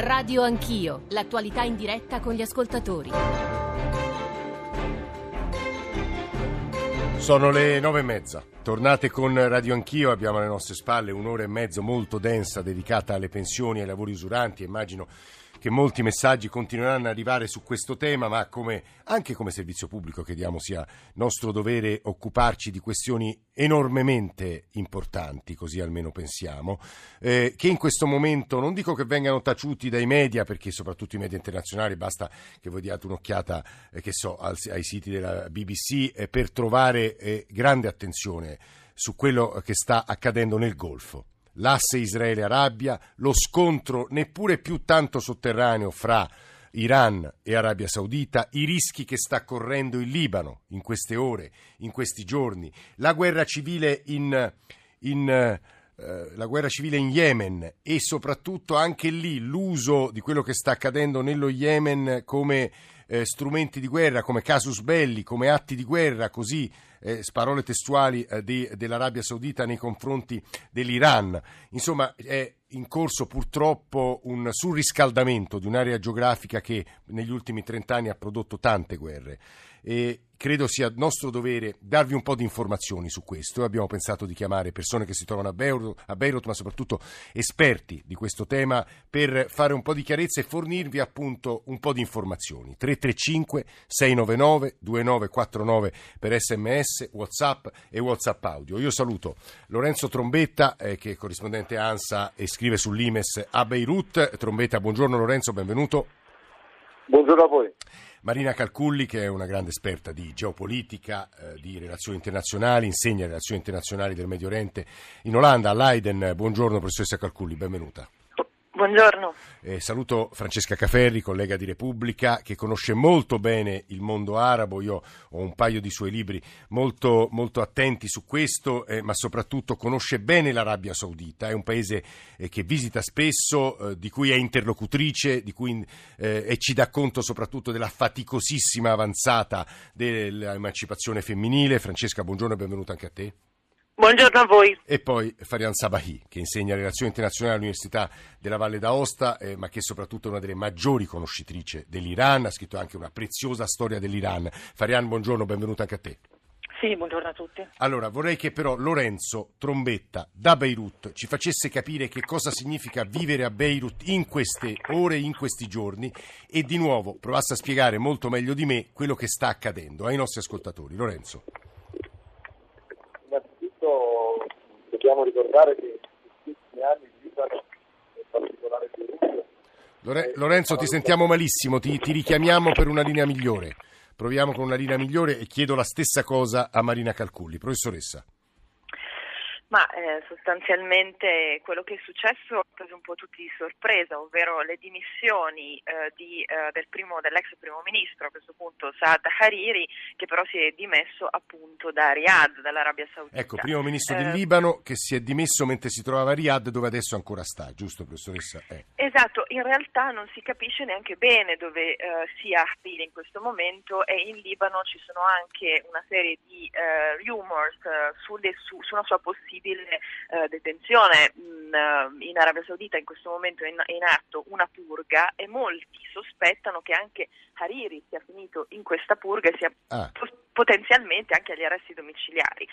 Radio Anch'io, l'attualità in diretta con gli ascoltatori. Sono le nove e mezza. Tornate con Radio Anch'io, abbiamo alle nostre spalle un'ora e mezzo molto densa dedicata alle pensioni e ai lavori usuranti. Immagino che molti messaggi continueranno ad arrivare su questo tema, ma come, anche come servizio pubblico crediamo sia nostro dovere occuparci di questioni enormemente importanti, così almeno pensiamo, eh, che in questo momento non dico che vengano taciuti dai media, perché soprattutto i media internazionali, basta che voi diate un'occhiata eh, che so, al, ai siti della BBC eh, per trovare eh, grande attenzione su quello che sta accadendo nel Golfo l'asse Israele-Arabia, lo scontro neppure più tanto sotterraneo fra Iran e Arabia Saudita, i rischi che sta correndo il Libano in queste ore, in questi giorni, la guerra civile in, in eh, la guerra civile in Yemen e soprattutto anche lì l'uso di quello che sta accadendo nello Yemen come eh, strumenti di guerra, come casus belli, come atti di guerra, così eh, parole testuali eh, di, dell'Arabia Saudita nei confronti dell'Iran. Insomma, è in corso purtroppo un surriscaldamento di un'area geografica che negli ultimi trent'anni ha prodotto tante guerre e credo sia nostro dovere darvi un po' di informazioni su questo. Abbiamo pensato di chiamare persone che si trovano a Beirut, a Beirut, ma soprattutto esperti di questo tema per fare un po' di chiarezza e fornirvi appunto un po' di informazioni. 335 699 2949 per sms, whatsapp e whatsapp audio. Io saluto Lorenzo Trombetta eh, che è corrispondente ANSA e scrive sull'Imes a Beirut. Trombetta, buongiorno Lorenzo, benvenuto. Buongiorno a voi. Marina Calculli, che è una grande esperta di geopolitica, eh, di relazioni internazionali, insegna relazioni internazionali del Medio Oriente in Olanda, a Leiden. Buongiorno professoressa Calculli, benvenuta. Buongiorno. Eh, saluto Francesca Caferri, collega di Repubblica, che conosce molto bene il mondo arabo. Io ho un paio di suoi libri molto, molto attenti su questo, eh, ma soprattutto conosce bene l'Arabia Saudita. È un paese eh, che visita spesso, eh, di cui è interlocutrice cui, eh, e ci dà conto soprattutto della faticosissima avanzata dell'emancipazione femminile. Francesca, buongiorno e benvenuta anche a te. Buongiorno a voi. E poi Farian Sabahi, che insegna relazioni internazionali all'Università della Valle d'Aosta, eh, ma che è soprattutto una delle maggiori conoscitrici dell'Iran, ha scritto anche una preziosa storia dell'Iran. Farian, buongiorno, benvenuta anche a te. Sì, buongiorno a tutti. Allora, vorrei che però Lorenzo Trombetta da Beirut ci facesse capire che cosa significa vivere a Beirut in queste ore, in questi giorni e di nuovo provasse a spiegare molto meglio di me quello che sta accadendo ai nostri ascoltatori. Lorenzo. Dobbiamo ricordare che in questi anni il Libano, in particolare Beirut... Lore- Lorenzo, ti sentiamo malissimo, ti, ti richiamiamo per una linea migliore. Proviamo con una linea migliore e chiedo la stessa cosa a Marina Calculli. Professoressa. Ma eh, sostanzialmente quello che è successo ha preso un po' tutti di sorpresa, ovvero le dimissioni eh, di, eh, del primo, dell'ex primo ministro, a questo punto Saad Hariri, che però si è dimesso appunto da Riyadh, dall'Arabia Saudita. Ecco, primo ministro del eh, Libano che si è dimesso mentre si trovava a Riyadh, dove adesso ancora sta, giusto professoressa? Eh. Esatto, in realtà non si capisce neanche bene dove eh, sia Hariri in questo momento e in Libano ci sono anche una serie di rumors sulle, su, su una sua possibilità possibile eh, detenzione. In, mm, in, Arabia Saudita in questo momento è in, è in, atto una purga e molti sospettano che anche Hariri sia finito in questa purga e sia ah. potenzialmente anche agli arresti domiciliari.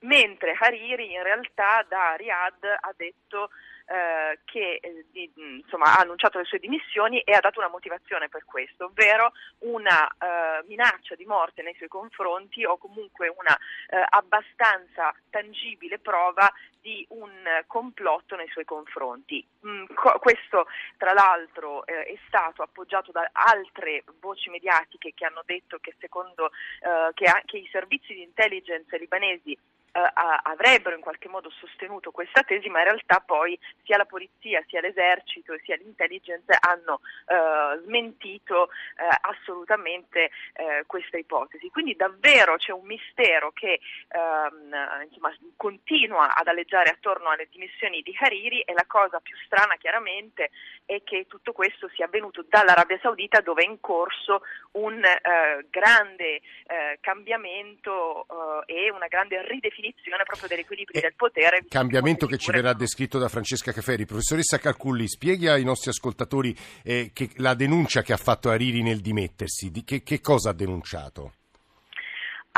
Mentre Hariri in realtà da Riyadh ha detto eh, che eh, di, insomma, ha annunciato le sue dimissioni e ha dato una motivazione per questo, ovvero una eh, minaccia di morte nei suoi confronti o comunque una eh, abbastanza tangibile prova di un complotto nei suoi confronti. Mm, co- questo tra l'altro eh, è stato appoggiato da altre voci mediatiche che hanno detto che secondo che, che i servizi di intelligence libanesi avrebbero in qualche modo sostenuto questa tesi, ma in realtà poi sia la polizia, sia l'esercito e sia l'intelligence hanno eh, smentito eh, assolutamente eh, questa ipotesi. Quindi davvero c'è un mistero che ehm, insomma, continua ad alleggiare attorno alle dimissioni di Hariri e la cosa più strana chiaramente è che tutto questo sia avvenuto dall'Arabia Saudita dove è in corso un eh, grande eh, cambiamento e una grande ridefinizione ridefinizione proprio degli equilibri del potere. Cambiamento che ci verrà descritto da Francesca Caferi. Professoressa Calculli, spieghi ai nostri ascoltatori eh, che la denuncia che ha fatto Hariri nel dimettersi, di che, che cosa ha denunciato?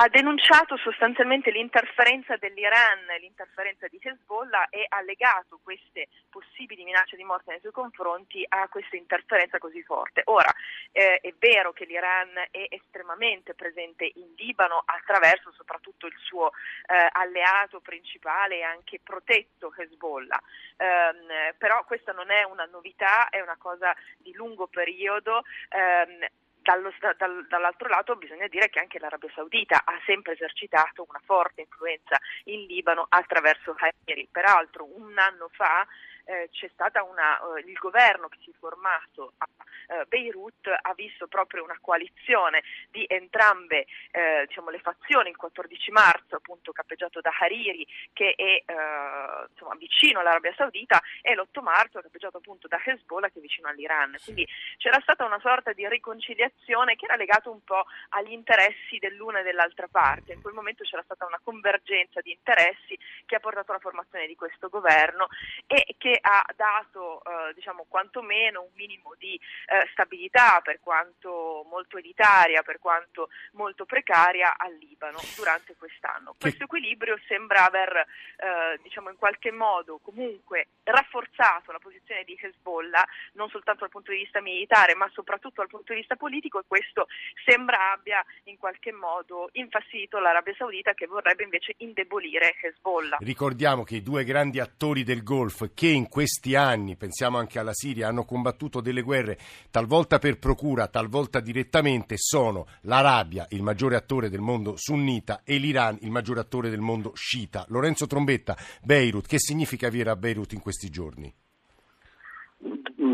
Ha denunciato sostanzialmente l'interferenza dell'Iran, l'interferenza di Hezbollah e ha legato queste possibili minacce di morte nei suoi confronti a questa interferenza così forte. Ora, eh, è vero che l'Iran è estremamente presente in Libano attraverso soprattutto il suo eh, alleato principale e anche protetto Hezbollah, eh, però questa non è una novità, è una cosa di lungo periodo. Ehm, dallo, dal, dall'altro lato bisogna dire che anche l'Arabia Saudita ha sempre esercitato una forte influenza in Libano attraverso Hariri. Peraltro un anno fa eh, c'è stato eh, il governo che si è formato a eh, Beirut ha visto proprio una coalizione di entrambe eh, diciamo, le fazioni, il 14 marzo appunto cappeggiato da Hariri che è eh, insomma, vicino all'Arabia Saudita e l'8 marzo cappeggiato appunto da Hezbollah che è vicino all'Iran. Quindi c'era stata una sorta di riconciliazione che era legata un po' agli interessi dell'una e dell'altra parte. In quel momento c'era stata una convergenza di interessi che ha portato alla formazione di questo governo e che ha dato eh, diciamo quantomeno un minimo di eh, stabilità per quanto molto elitaria, per quanto molto precaria al Libano durante quest'anno. Questo equilibrio sembra aver eh, diciamo in qualche modo comunque rafforzato la posizione di Hezbollah non soltanto dal punto di vista militare ma soprattutto dal punto di vista politico e questo sembra abbia in qualche modo infastidito l'Arabia Saudita che vorrebbe invece indebolire Hezbollah. Ricordiamo che i due grandi attori del Golfo che in questi anni, pensiamo anche alla Siria, hanno combattuto delle guerre talvolta per procura, talvolta direttamente, sono l'Arabia, il maggiore attore del mondo sunnita, e l'Iran, il maggiore attore del mondo sciita. Lorenzo Trombetta, Beirut, che significa avere a Beirut in questi giorni?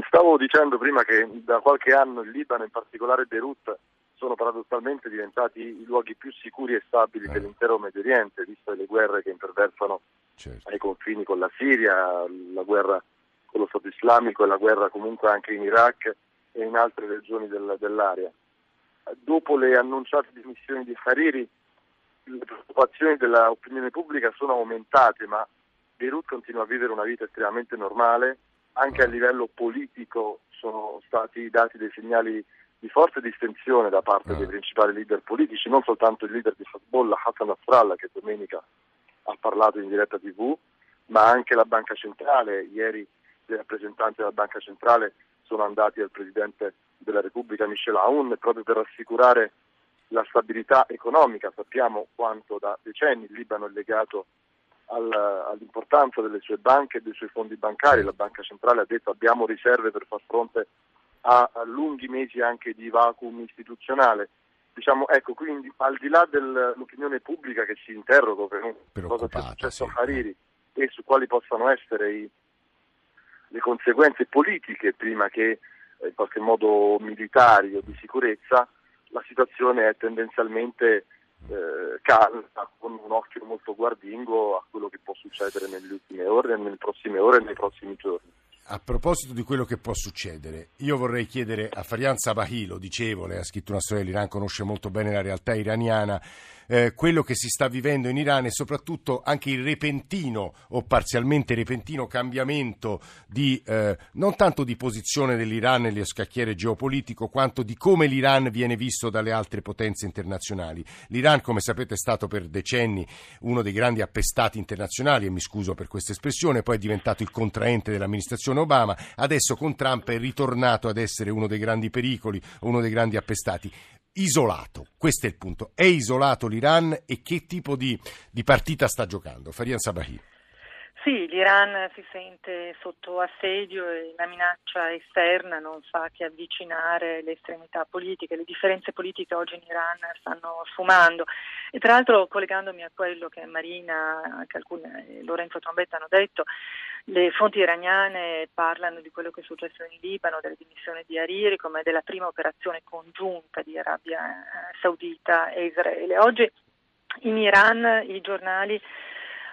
Stavo dicendo prima che da qualche anno il Libano, in particolare Beirut, sono paradossalmente diventati i luoghi più sicuri e stabili eh. dell'intero Medio Oriente, viste le guerre che interversano certo. ai confini con la Siria, la guerra con lo Stato islamico e la guerra comunque anche in Iraq e in altre regioni del, dell'area. Dopo le annunciate dimissioni di Hariri, le preoccupazioni dell'opinione pubblica sono aumentate, ma Beirut continua a vivere una vita estremamente normale, anche a livello politico sono stati dati dei segnali di forte distensione da parte dei principali leader politici, non soltanto il leader di Hezbollah, Hassan Nasrallah, che domenica ha parlato in diretta tv, ma anche la Banca Centrale. Ieri i rappresentanti della Banca Centrale sono andati al Presidente della Repubblica Michel Aoun proprio per assicurare la stabilità economica. Sappiamo quanto da decenni il Libano è legato al, all'importanza delle sue banche e dei suoi fondi bancari. La Banca Centrale ha detto abbiamo riserve per far fronte a lunghi mesi anche di vacuum istituzionale. Diciamo, ecco, quindi al di là dell'opinione pubblica che si interroga per cosa sia successo a Hariri e su quali possano essere i, le conseguenze politiche prima che eh, in qualche modo militari o di sicurezza, la situazione è tendenzialmente eh, calma, con un occhio molto guardingo a quello che può succedere nelle ultime ore, nelle prossime ore e nei prossimi giorni. A proposito di quello che può succedere, io vorrei chiedere a Farian Sabahi, lo dicevo, lei ha scritto una storia dell'Iran, conosce molto bene la realtà iraniana, eh, quello che si sta vivendo in Iran e soprattutto anche il repentino o parzialmente repentino cambiamento di eh, non tanto di posizione dell'Iran nello scacchiere geopolitico quanto di come l'Iran viene visto dalle altre potenze internazionali. L'Iran, come sapete, è stato per decenni uno dei grandi appestati internazionali e mi scuso per questa espressione, poi è diventato il contraente dell'amministrazione amministrazione Obama, adesso con Trump è ritornato ad essere uno dei grandi pericoli, uno dei grandi appestati. Isolato, questo è il punto. È isolato l'Iran e che tipo di, di partita sta giocando? Farian Sabahi. Sì, l'Iran si sente sotto assedio e la minaccia esterna non fa che avvicinare le estremità politiche, le differenze politiche oggi in Iran stanno sfumando. E tra l'altro, collegandomi a quello che Marina, che alcuni, Lorenzo Trombetta hanno detto, le fonti iraniane parlano di quello che è successo in Libano, delle dimissioni di Hariri, come della prima operazione congiunta di Arabia Saudita e Israele. Oggi in Iran i giornali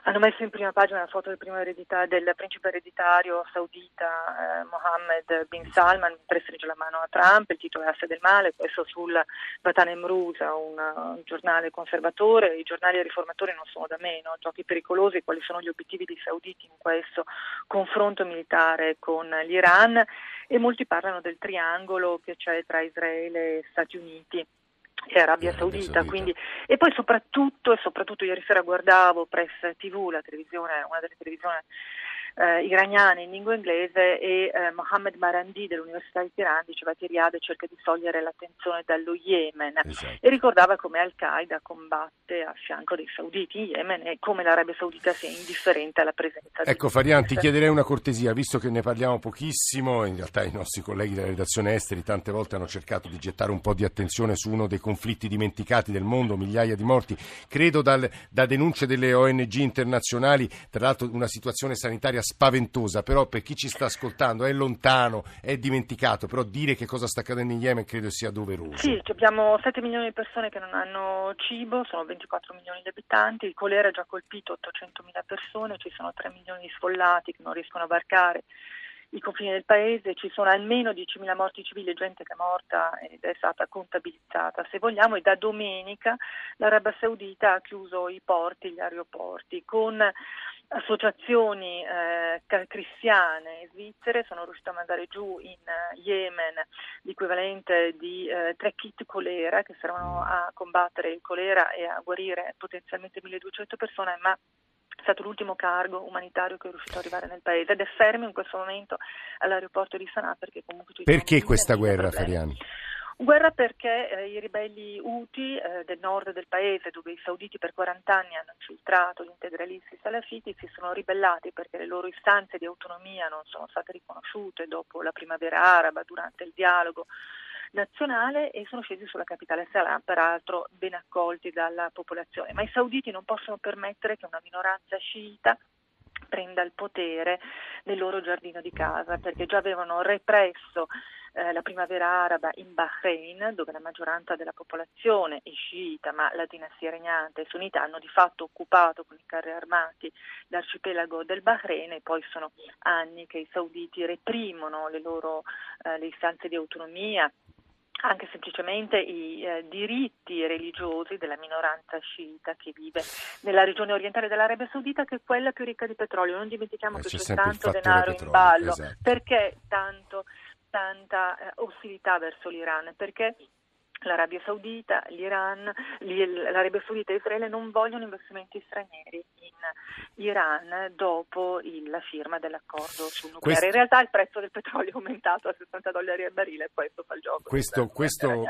hanno messo in prima pagina la foto del, eredità, del principe ereditario saudita eh, Mohammed bin Salman mentre stringe la mano a Trump, il titolo è Asse del male, questo sul Vatan Emrusa, un, un giornale conservatore, i giornali riformatori non sono da meno, giochi pericolosi, quali sono gli obiettivi dei sauditi in questo confronto militare con l'Iran? E molti parlano del triangolo che c'è tra Israele e Stati Uniti e Arabia Saudita, Saudita. Quindi, e poi soprattutto, e soprattutto ieri sera guardavo Press TV, la televisione, una delle televisioni eh, iraniane in lingua inglese e eh, Mohammed Marandi dell'Università di Teheran diceva che Riyadh cerca di togliere l'attenzione dallo Yemen esatto. e ricordava come Al-Qaeda combatte a fianco dei sauditi in Yemen e come l'Arabia Saudita sia indifferente alla presenza Ecco Farian, ti chiederei una cortesia, visto che ne parliamo pochissimo, in realtà i nostri colleghi della redazione esteri tante volte hanno cercato di gettare un po' di attenzione su uno dei conflitti dimenticati del mondo, migliaia di morti, credo dal, da denunce delle ONG internazionali, tra l'altro una situazione sanitaria spaventosa, però per chi ci sta ascoltando è lontano, è dimenticato, però dire che cosa sta accadendo in Yemen credo sia doveroso. Sì, abbiamo 7 milioni di persone che non hanno cibo, sono 24 milioni di abitanti, il colera ha già colpito 800 mila persone, ci sono 3 milioni di sfollati che non riescono a varcare i confini del paese, ci sono almeno 10.000 morti civili, gente che è morta ed è stata contabilizzata, se vogliamo, e da domenica l'Arabia Saudita ha chiuso i porti, gli aeroporti, con associazioni eh, cristiane svizzere sono riuscite a mandare giù in uh, Yemen l'equivalente di uh, tre kit colera che servono a combattere il colera e a guarire potenzialmente 1200 persone, ma è stato l'ultimo cargo umanitario che è riuscito ad arrivare nel paese ed è fermo in questo momento all'aeroporto di Sanaa perché comunque Perché questa guerra, Fariani? Guerra perché eh, i ribelli Houthi eh, del nord del paese, dove i sauditi per 40 anni hanno infiltrato gli integralisti salafiti, si sono ribellati perché le loro istanze di autonomia non sono state riconosciute dopo la primavera araba, durante il dialogo nazionale e sono scesi sulla capitale Salam, peraltro ben accolti dalla popolazione. Ma i sauditi non possono permettere che una minoranza sciita prenda il potere nel loro giardino di casa, perché già avevano represso eh, la primavera araba in Bahrain, dove la maggioranza della popolazione è sciita, ma la dinastia regnante e sunnita hanno di fatto occupato con i carri armati l'arcipelago del Bahrain e poi sono anni che i sauditi reprimono le loro eh, le istanze di autonomia anche semplicemente i eh, diritti religiosi della minoranza sciita che vive nella regione orientale dell'Arabia Saudita, che è quella più ricca di petrolio. Non dimentichiamo eh, che c'è, c'è tanto denaro petrolio, in ballo. Esatto. Perché tanto tanta eh, ostilità verso l'Iran, perché l'Arabia Saudita, l'Iran, l'Arabia Saudita e Israele non vogliono investimenti stranieri in Iran dopo il, la firma dell'accordo sul nucleare. Questo... In realtà il prezzo del petrolio è aumentato a 60 dollari al barile e questo fa il gioco. Questo, questo,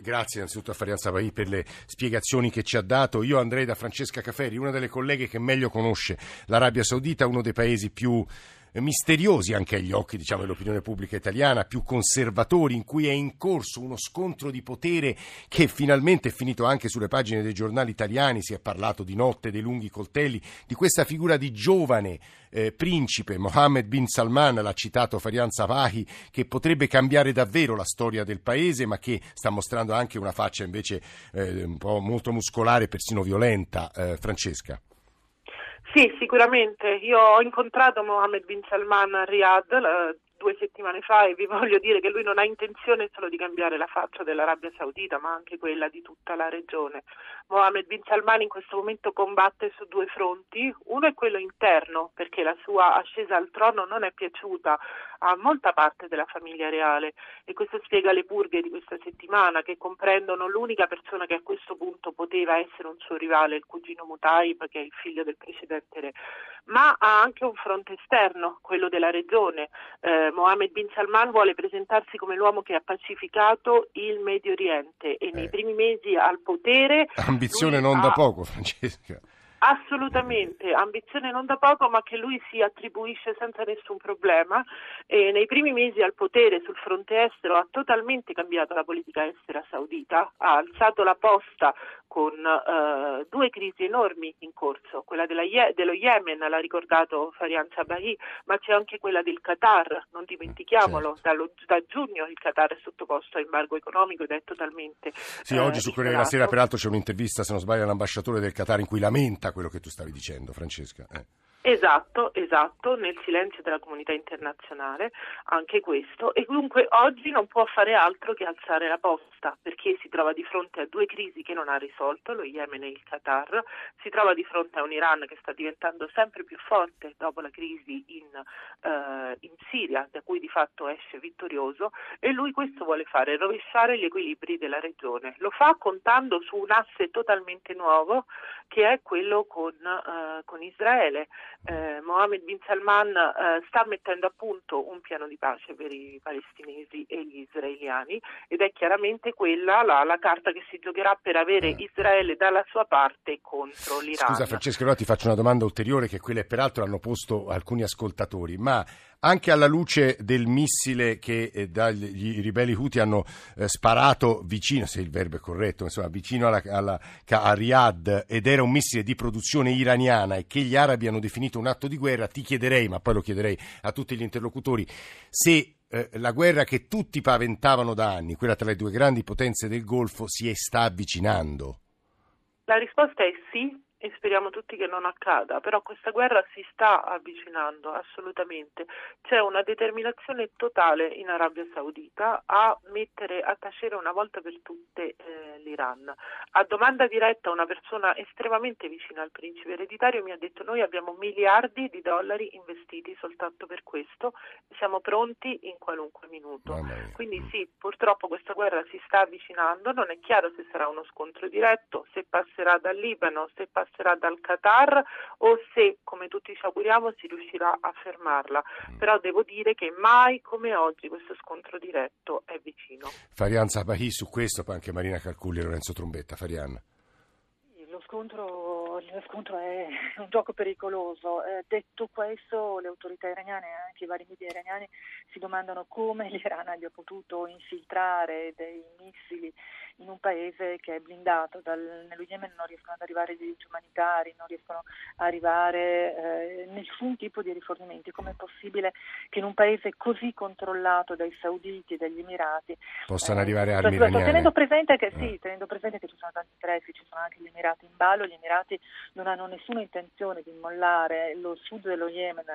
grazie innanzitutto a Farian Sabai per le spiegazioni che ci ha dato. Io andrei da Francesca Caferi, una delle colleghe che meglio conosce l'Arabia Saudita, uno dei paesi più misteriosi anche agli occhi diciamo, dell'opinione pubblica italiana, più conservatori, in cui è in corso uno scontro di potere che finalmente è finito anche sulle pagine dei giornali italiani, si è parlato di notte dei lunghi coltelli, di questa figura di giovane eh, principe Mohammed bin Salman, l'ha citato Farian Savahi, che potrebbe cambiare davvero la storia del paese, ma che sta mostrando anche una faccia invece eh, un po' molto muscolare, persino violenta. Eh, Francesca. Sì, sicuramente. Io ho incontrato Mohammed bin Salman a Riyadh due settimane fa e vi voglio dire che lui non ha intenzione solo di cambiare la faccia dell'Arabia Saudita, ma anche quella di tutta la regione. Mohammed bin Salman in questo momento combatte su due fronti, uno è quello interno, perché la sua ascesa al trono non è piaciuta a molta parte della famiglia reale e questo spiega le purghe di questa settimana che comprendono l'unica persona che a questo punto poteva essere un suo rivale, il cugino Mutaib, che è il figlio del precedente re, ma ha anche un fronte esterno, quello della regione. Eh, Mohammed bin Salman vuole presentarsi come l'uomo che ha pacificato il Medio Oriente e nei eh. primi mesi al potere... Ambizione non ha... da poco, Francesca. Assolutamente, ambizione non da poco, ma che lui si attribuisce senza nessun problema. E nei primi mesi al potere sul fronte estero ha totalmente cambiato la politica estera saudita, ha alzato la posta con uh, due crisi enormi in corso, quella Ye- dello Yemen, l'ha ricordato Farian Sabahi, ma c'è anche quella del Qatar, non dimentichiamolo, certo. Dallo, da giugno il Qatar è sottoposto a embargo economico ed è totalmente... Sì, eh, oggi su Corriere della Sera peraltro c'è un'intervista, se non sbaglio, all'ambasciatore del Qatar in cui lamenta quello che tu stavi dicendo, Francesca. Eh. Esatto, esatto, nel silenzio della comunità internazionale, anche questo, e dunque oggi non può fare altro che alzare la posta, perché si trova di fronte a due crisi che non ha risolto, lo Yemen e il Qatar, si trova di fronte a un Iran che sta diventando sempre più forte dopo la crisi in, eh, in Siria, da cui di fatto esce vittorioso, e lui questo vuole fare, rovesciare gli equilibri della regione. Lo fa contando su un asse totalmente nuovo, che è quello con, eh, con Israele eh, Mohammed bin Salman eh, sta mettendo a punto un piano di pace per i palestinesi e gli israeliani ed è chiaramente quella la, la carta che si giocherà per avere eh. Israele dalla sua parte contro l'Iran. Scusa Francesco, allora ti faccio una domanda ulteriore che quelle peraltro hanno posto alcuni ascoltatori, ma anche alla luce del missile che eh, dagli, i ribelli Houthi hanno eh, sparato vicino, se il verbo è corretto, insomma, vicino alla, alla, a Riyadh ed era un missile di produzione iraniana e che gli arabi hanno definito un atto di guerra, ti chiederei, ma poi lo chiederei a tutti gli interlocutori, se eh, la guerra che tutti paventavano da anni, quella tra le due grandi potenze del Golfo, si sta avvicinando. La risposta è sì, e speriamo tutti che non accada, però questa guerra si sta avvicinando assolutamente. C'è una determinazione totale in Arabia Saudita a mettere a tacere una volta per tutte eh, l'Iran. A domanda diretta una persona estremamente vicina al principe ereditario mi ha detto noi abbiamo miliardi di dollari investiti soltanto per questo, siamo pronti in qualunque minuto. Quindi sì, purtroppo questa guerra si sta avvicinando, non è chiaro se sarà uno scontro diretto, se passerà dal Libano, se passerà passerà dal Qatar o se, come tutti ci auguriamo, si riuscirà a fermarla. Mm. Però devo dire che mai come oggi questo scontro diretto è vicino. Farian Sabahi su questo, poi anche Marina Calculli e Lorenzo Trombetta. Farian. Lo scontro, lo scontro, è un gioco pericoloso. Eh, detto questo, le autorità iraniane e anche i vari media iraniani si domandano come l'Iran abbia potuto infiltrare dei missili in un paese che è blindato. Dal, nello Yemen non riescono ad arrivare gli aiuti umanitari, non riescono ad arrivare eh, nessun tipo di rifornimenti. Com'è possibile che in un paese così controllato dai sauditi e dagli emirati possano eh, arrivare armi iraniane? Tenendo presente, che, sì, eh. tenendo presente che ci sono tanti interessi, ci sono anche gli emirati in ballo, gli emirati non hanno nessuna intenzione di mollare lo sud dello Yemen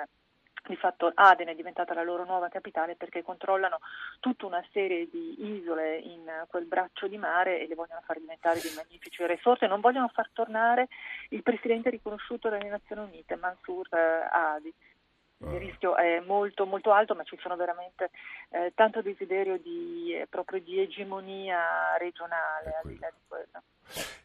di fatto Aden è diventata la loro nuova capitale perché controllano tutta una serie di isole in quel braccio di mare e le vogliono far diventare dei magnifici resort e non vogliono far tornare il presidente riconosciuto dalle Nazioni Unite, Mansour eh, Hadi. Il ah. rischio è molto, molto alto, ma ci sono veramente eh, tanto desiderio di, eh, proprio di egemonia regionale al di là di quello.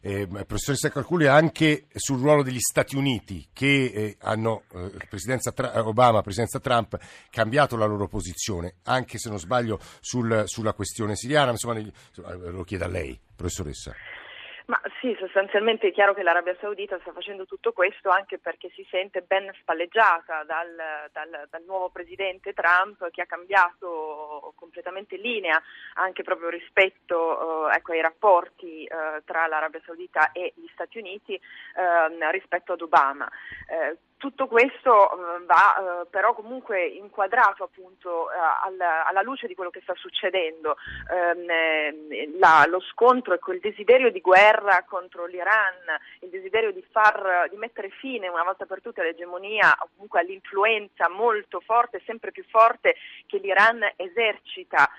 Eh, professoressa Calculi, anche sul ruolo degli Stati Uniti che eh, hanno, eh, presidenza Tra- Obama, presidenza Trump, cambiato la loro posizione, anche se non sbaglio sul, sulla questione siriana, insomma, lo chiedo a lei, professoressa. Ma sì, sostanzialmente è chiaro che l'Arabia Saudita sta facendo tutto questo anche perché si sente ben spalleggiata dal, dal, dal, nuovo presidente Trump che ha cambiato completamente linea anche proprio rispetto uh, ecco, ai rapporti uh, tra l'Arabia Saudita e gli Stati Uniti uh, rispetto ad Obama. Tutto questo eh, va eh, però comunque inquadrato appunto eh, alla, luce di quello che sta succedendo. Ehm, lo scontro, ecco, il desiderio di guerra contro l'Iran, il desiderio di, far, di mettere fine una volta per tutte all'egemonia comunque all'influenza molto forte, sempre più forte che l'Iran esercita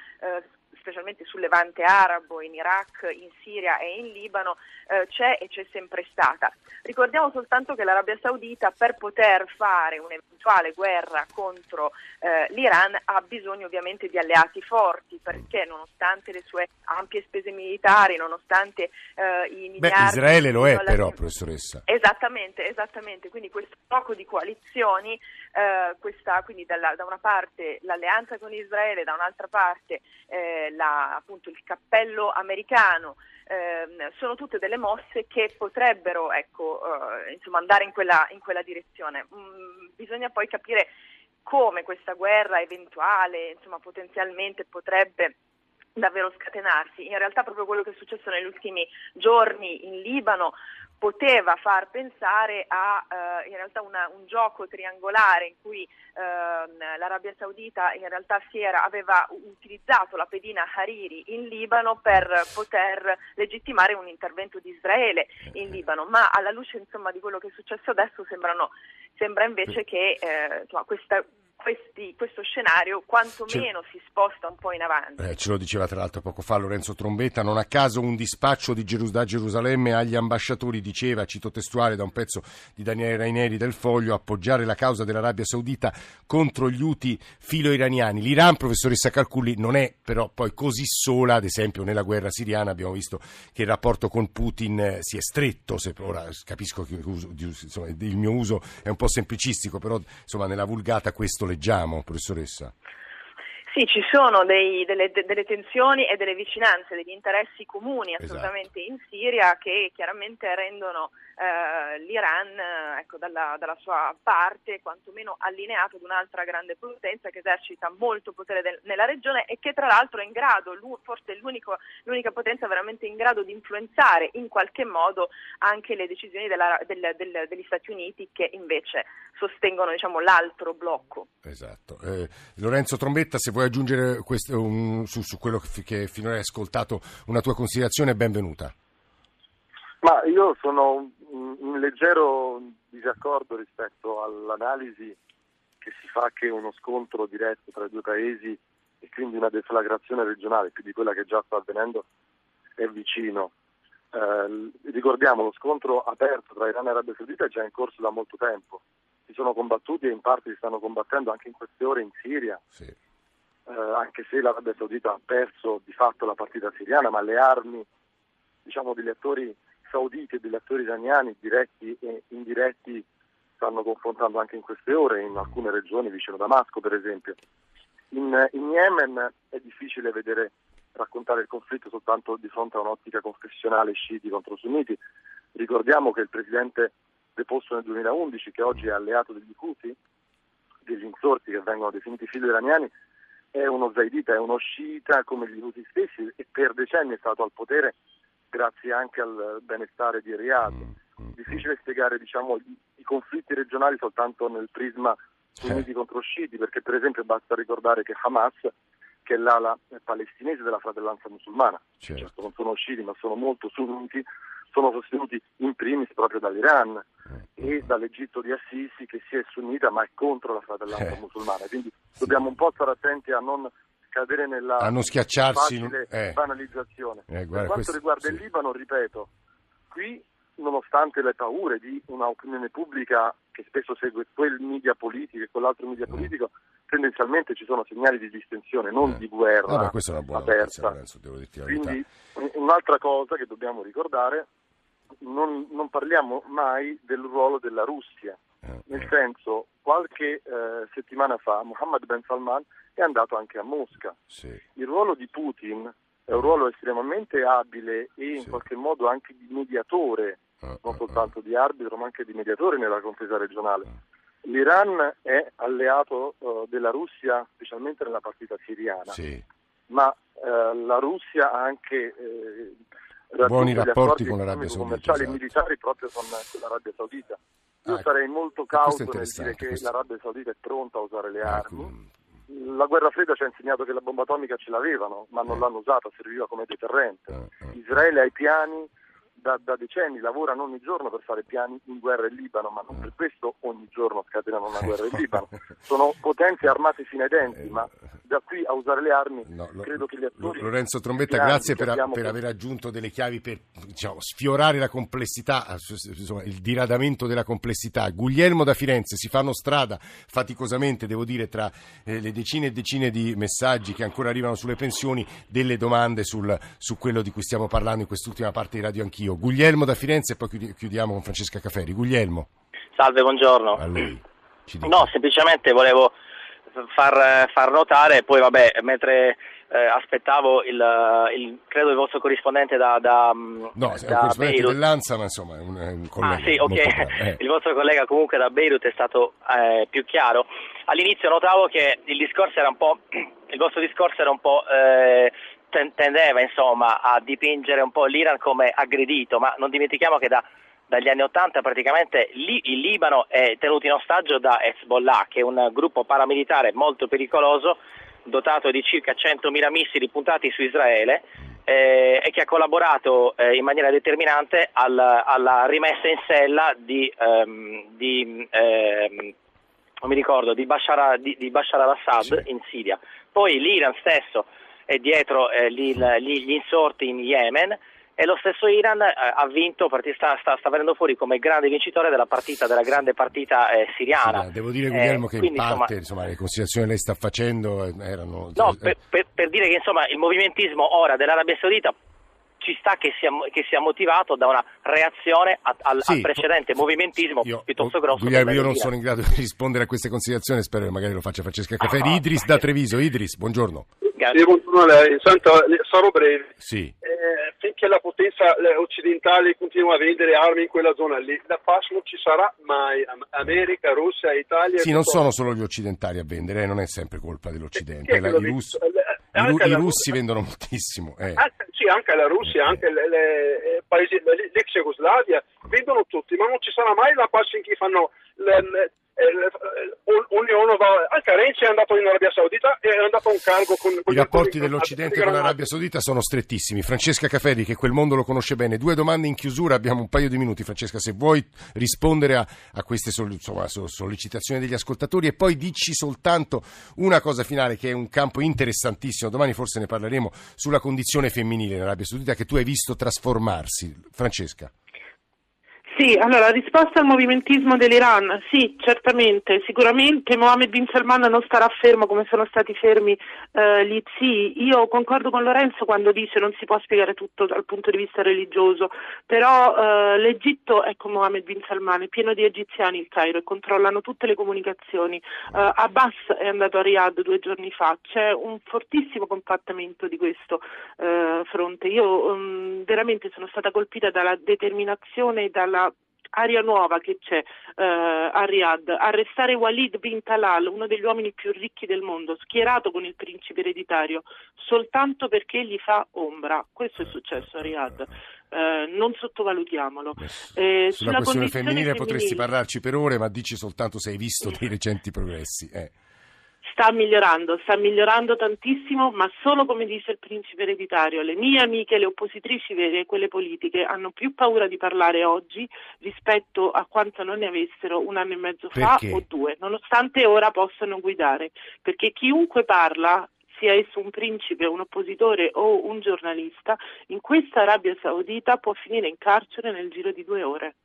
specialmente sul levante arabo, in Iraq, in Siria e in Libano, eh, c'è e c'è sempre stata. Ricordiamo soltanto che l'Arabia Saudita per poter fare un'eventuale guerra contro eh, l'Iran ha bisogno ovviamente di alleati forti perché nonostante le sue ampie spese militari, nonostante eh, i miliardi... Beh, Israele lo è però, professoressa. Esattamente, esattamente, quindi questo gioco di coalizioni, eh, questa, quindi dalla, da una parte l'alleanza con Israele, da un'altra parte eh, la, appunto il cappello americano, eh, sono tutte delle mosse che potrebbero ecco, eh, insomma, andare in quella, in quella direzione. Mm, bisogna poi capire come questa guerra eventuale, insomma, potenzialmente potrebbe davvero scatenarsi. In realtà proprio quello che è successo negli ultimi giorni in Libano poteva far pensare a eh, in realtà una, un gioco triangolare in cui eh, l'Arabia Saudita in realtà era, aveva utilizzato la pedina Hariri in Libano per poter legittimare un intervento di Israele in Libano, ma alla luce insomma, di quello che è successo adesso sembrano, sembra invece che eh, insomma, questa questi, questo scenario quantomeno si sposta un po' in avanti. Eh, ce lo diceva tra l'altro poco fa Lorenzo Trombetta, non a caso un dispaccio di Gerus- da Gerusalemme agli ambasciatori diceva, cito testuale da un pezzo di Daniele Raineri del Foglio, appoggiare la causa dell'Arabia Saudita contro gli Uti filo-iraniani. L'Iran, professoressa Calculli, non è però poi così sola, ad esempio nella guerra siriana abbiamo visto che il rapporto con Putin eh, si è stretto, se, ora capisco che uso, insomma, il mio uso è un po' semplicistico, però insomma, nella vulgata questo leggiamo, professoressa? Sì, ci sono dei, delle, delle, tensioni e delle vicinanze, degli interessi comuni esatto. assolutamente esatto. in Siria che chiaramente rendono eh, l'Iran ecco, dalla, dalla, sua parte quantomeno allineato ad un'altra grande potenza che esercita molto potere del, nella regione e che tra l'altro è in grado, forse è l'unica potenza veramente in grado di influenzare in qualche modo anche le decisioni della, del, del, degli Stati Uniti che invece sostengono diciamo, l'altro blocco. Esatto. Eh, Lorenzo Trombetta, se vuoi vuoi aggiungere questo, un, su, su, quello che, che finora hai ascoltato una tua considerazione, benvenuta. Ma io sono in leggero disaccordo rispetto all'analisi che si fa che uno scontro diretto tra i due paesi e quindi una deflagrazione regionale più di quella che già sta avvenendo è vicino. Eh, ricordiamo lo scontro aperto tra Iran e Arabia Saudita è già in corso da molto tempo. Si sono combattuti e in parte si stanno combattendo anche in queste ore in Siria. Sì eh, anche se l'Arabia Saudita ha perso di fatto la partita siriana, ma le armi diciamo, degli attori sauditi e degli attori iraniani diretti e indiretti stanno confrontando anche in queste ore in alcune regioni vicino Damasco per esempio. In, in Yemen è difficile vedere raccontare il conflitto soltanto di fronte a un'ottica confessionale sciiti contro sunniti. Ricordiamo che il presidente deposto nel 2011, che oggi è alleato degli Houthi, degli insorti che vengono definiti figli iraniani, è uno zaidita, è uno sciita come gli Houthi stessi e per decenni è stato al potere grazie anche al benestare di Riyadh. Mm, mm, mm. Difficile spiegare diciamo, i, i, conflitti regionali soltanto nel prisma sunniti contro sciiti, perché per esempio basta ricordare che Hamas, che è l'ala palestinese della fratellanza musulmana, certo. certo non sono sciiti ma sono molto sunniti, sono sostenuti in primis proprio dall'Iran e dall'Egitto di Assisi che si è sunnita ma è contro la fratellanza eh. musulmana. Quindi sì. dobbiamo un po' stare attenti a non cadere nella a non schiacciarsi facile eh. banalizzazione. Eh, guarda, per quanto questo, riguarda sì. il Libano, ripeto, qui nonostante le paure di un'opinione pubblica che spesso segue quel media politico e quell'altro media mm. politico, tendenzialmente ci sono segnali di distensione, non eh. di guerra Vabbè, questa è una buona aperta. Notizia, Lorenzo, Quindi un'altra cosa che dobbiamo ricordare non, non, parliamo mai del ruolo della Russia, eh, nel eh. senso qualche eh, settimana fa Mohammed Ben Salman è andato anche a Mosca. Sì. Il ruolo di Putin è un ruolo estremamente abile e in sì. qualche modo anche di mediatore, uh, non soltanto uh, di arbitro ma anche di mediatore nella contesa regionale. L'Iran è alleato uh, della Russia specialmente nella partita siriana, sì. ma la Russia ha anche buoni rapporti con l'Arabia Saudita. commerciali esatto. militari proprio con, l'Arabia Saudita. Io ah, sarei molto cauto nel dire che questo... l'Arabia Saudita è pronta a usare le armi. Ecco. La guerra fredda ci ha insegnato che la bomba atomica ce l'avevano, ma non eh. l'hanno usata, serviva come deterrente. Eh, eh. Israele ha i piani da, da, decenni lavorano ogni giorno per fare piani in guerra in Libano, ma non per questo ogni giorno scatenano una guerra in Libano. Sono potenze armate fino ai denti, ma da qui a usare le armi no, lo, credo che gli attori... Lorenzo Trombetta, grazie per, per aver aggiunto delle chiavi per diciamo, sfiorare la complessità, insomma, il diradamento della complessità. Guglielmo da Firenze si fanno strada faticosamente, devo dire, tra eh, le decine e decine di messaggi che ancora arrivano sulle pensioni, delle domande sul, su quello di cui stiamo parlando in quest'ultima parte di Radio Anch'io io. Guglielmo da Firenze e poi chiudiamo con Francesca Caferi. Guglielmo. Salve, buongiorno. No, semplicemente volevo far, far, notare, poi vabbè, mentre eh, aspettavo il, il, credo il vostro corrispondente da, da No, da è un corrispondente dell'Anza, ma insomma è un, è un collega. Ah sì, ok, eh. il vostro collega comunque da Beirut è stato eh, più chiaro. All'inizio notavo che il discorso era un po', il vostro discorso era un po' eh, tendeva insomma, a dipingere un po' l'Iran come aggredito, ma non dimentichiamo che da dagli anni 80 praticamente lì, il Libano è tenuto in ostaggio da Hezbollah, che è un gruppo paramilitare molto pericoloso, dotato di circa 100.000 missili puntati su Israele eh, e che ha collaborato eh, in maniera determinante al, alla rimessa in sella di, ehm, di, ehm, ricordo, di, Bashar, Bashar al-Assad sì. in Siria. Poi l'Iran stesso è dietro eh, gli, gli insorti in Yemen e lo stesso Iran eh, ha vinto, sta, sta, sta, venendo fuori come grande vincitore della partita, della grande partita eh, siriana. Sì, devo dire Guglielmo eh, che quindi, in parte insomma, insomma, le considerazioni che lei sta facendo eh, erano... No, per, per, per dire che insomma, il movimentismo ora dell'Arabia Saudita ci sta che sia, che sia, motivato da una reazione a, al, sì, al, precedente movimentismo io, piuttosto grosso. Guglielmo, io non sono in grado di rispondere a queste considerazioni, spero che magari lo faccia Francesca Cafferi. Ah, Idris da Treviso, Idris, buongiorno. Sì, buongiorno a lei. Senta, sarò breve. Sì finché la potenza occidentale continua a vendere armi in quella zona lì, la pace non ci sarà mai. America, Russia, Italia. Sì, non sono solo gli occidentali a vendere, eh, non è sempre colpa dell'Occidente. La, I, russi, i, i russi vendono moltissimo. Eh. Anche, sì, anche la Russia, anche le, le, eh, paesi, l'ex Jugoslavia, vendono tutti, ma non ci sarà mai la pace in cui fanno le, ognuno va, anche Renzi è andato in Arabia Saudita e è andato a un cargo con... con I rapporti dell'Occidente con l'Arabia Saudita sono strettissimi. Francesca Cafelli, che quel mondo lo conosce bene, due domande in chiusura, abbiamo un paio di minuti. Francesca, se vuoi rispondere a, a queste insomma, sollecitazioni degli ascoltatori e poi dici soltanto una cosa finale che è un campo interessantissimo, domani forse ne parleremo, sulla condizione femminile in Arabia Saudita che tu hai visto trasformarsi. Francesca. Sì, allora risposta al movimentismo dell'Iran, sì, certamente, sicuramente Mohammed bin Salman non starà fermo come sono stati fermi eh, gli zii. Io concordo con Lorenzo quando dice non si può spiegare tutto dal punto di vista religioso, però eh, l'Egitto è come Mohammed bin Salman, è pieno di egiziani il Cairo e controllano tutte le comunicazioni. Eh, Abbas è andato a Riyadh due giorni fa, c'è un fortissimo compattamento di questo eh, fronte. Io um, veramente sono stata colpita dalla determinazione e dalla aria nuova che c'è eh, a Riyadh, arrestare Walid bin Talal, uno degli uomini più ricchi del mondo, schierato con il principe ereditario, soltanto perché gli fa ombra. Questo è successo a Riyadh. Eh, non sottovalutiamolo. Eh, sulla, sulla questione femminile, femminile potresti parlarci per ore, ma dici soltanto se hai visto dei recenti progressi. Eh sta migliorando, sta migliorando tantissimo, ma solo come dice il principe ereditario. Le mie amiche, le oppositrici vere, quelle politiche, hanno più paura di parlare oggi rispetto a quanto non ne avessero un anno e mezzo fa Perché? o due, nonostante ora possano guidare. Perché chiunque parla sia esso un principe, un oppositore o un giornalista, in questa Arabia Saudita può finire in carcere nel giro di due ore.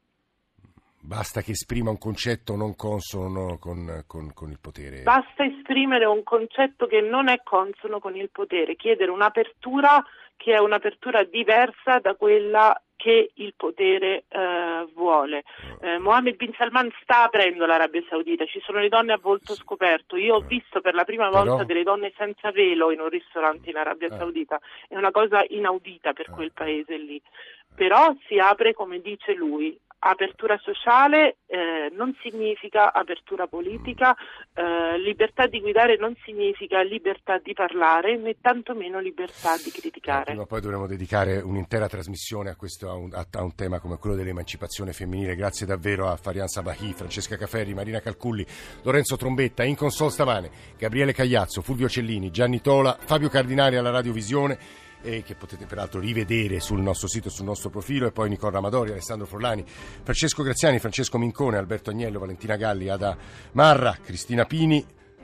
Basta che esprima un concetto non consono con, con, con, il potere. Basta esprimere un concetto che non è consono con il potere, chiedere un'apertura che è un'apertura diversa da quella che il potere eh, vuole. Eh, Mohammed bin Salman sta aprendo l'Arabia Saudita, ci sono le donne a volto scoperto. Io ho eh. visto per la prima volta Però... delle donne senza velo in un ristorante in Arabia eh. Saudita, è una cosa inaudita per quel paese lì. Però si apre come dice lui, apertura sociale eh, non significa apertura politica, eh, libertà di guidare non significa libertà di parlare né tantomeno libertà di criticare. Prima poi dovremo dedicare un'intera trasmissione a, questo, a, un, a, un, tema come quello dell'emancipazione femminile. Grazie davvero a Farian Sabahi, Francesca Caferri, Marina Calculli, Lorenzo Trombetta, in consol stamane, Gabriele Cagliazzo, Fulvio Cellini, Gianni Tola, Fabio Cardinari alla radiovisione e che potete peraltro rivedere sul nostro sito, sul nostro profilo, e poi Nicola Amadori, Alessandro Forlani, Francesco Graziani, Francesco Mincone, Alberto Agnello, Valentina Galli, Ada Marra, Cristina Pini.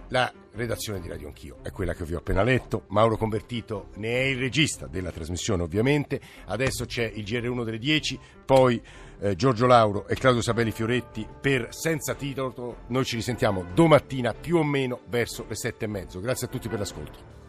La redazione di Radio Anch'io è quella che vi ho appena letto. Mauro Convertito ne è il regista della trasmissione, ovviamente. Adesso c'è il GR1 delle 10, poi eh, Giorgio Lauro e Claudio Sabelli Fioretti per Senza Titolo. Noi ci risentiamo domattina più o meno verso le sette e mezzo. Grazie a tutti per l'ascolto.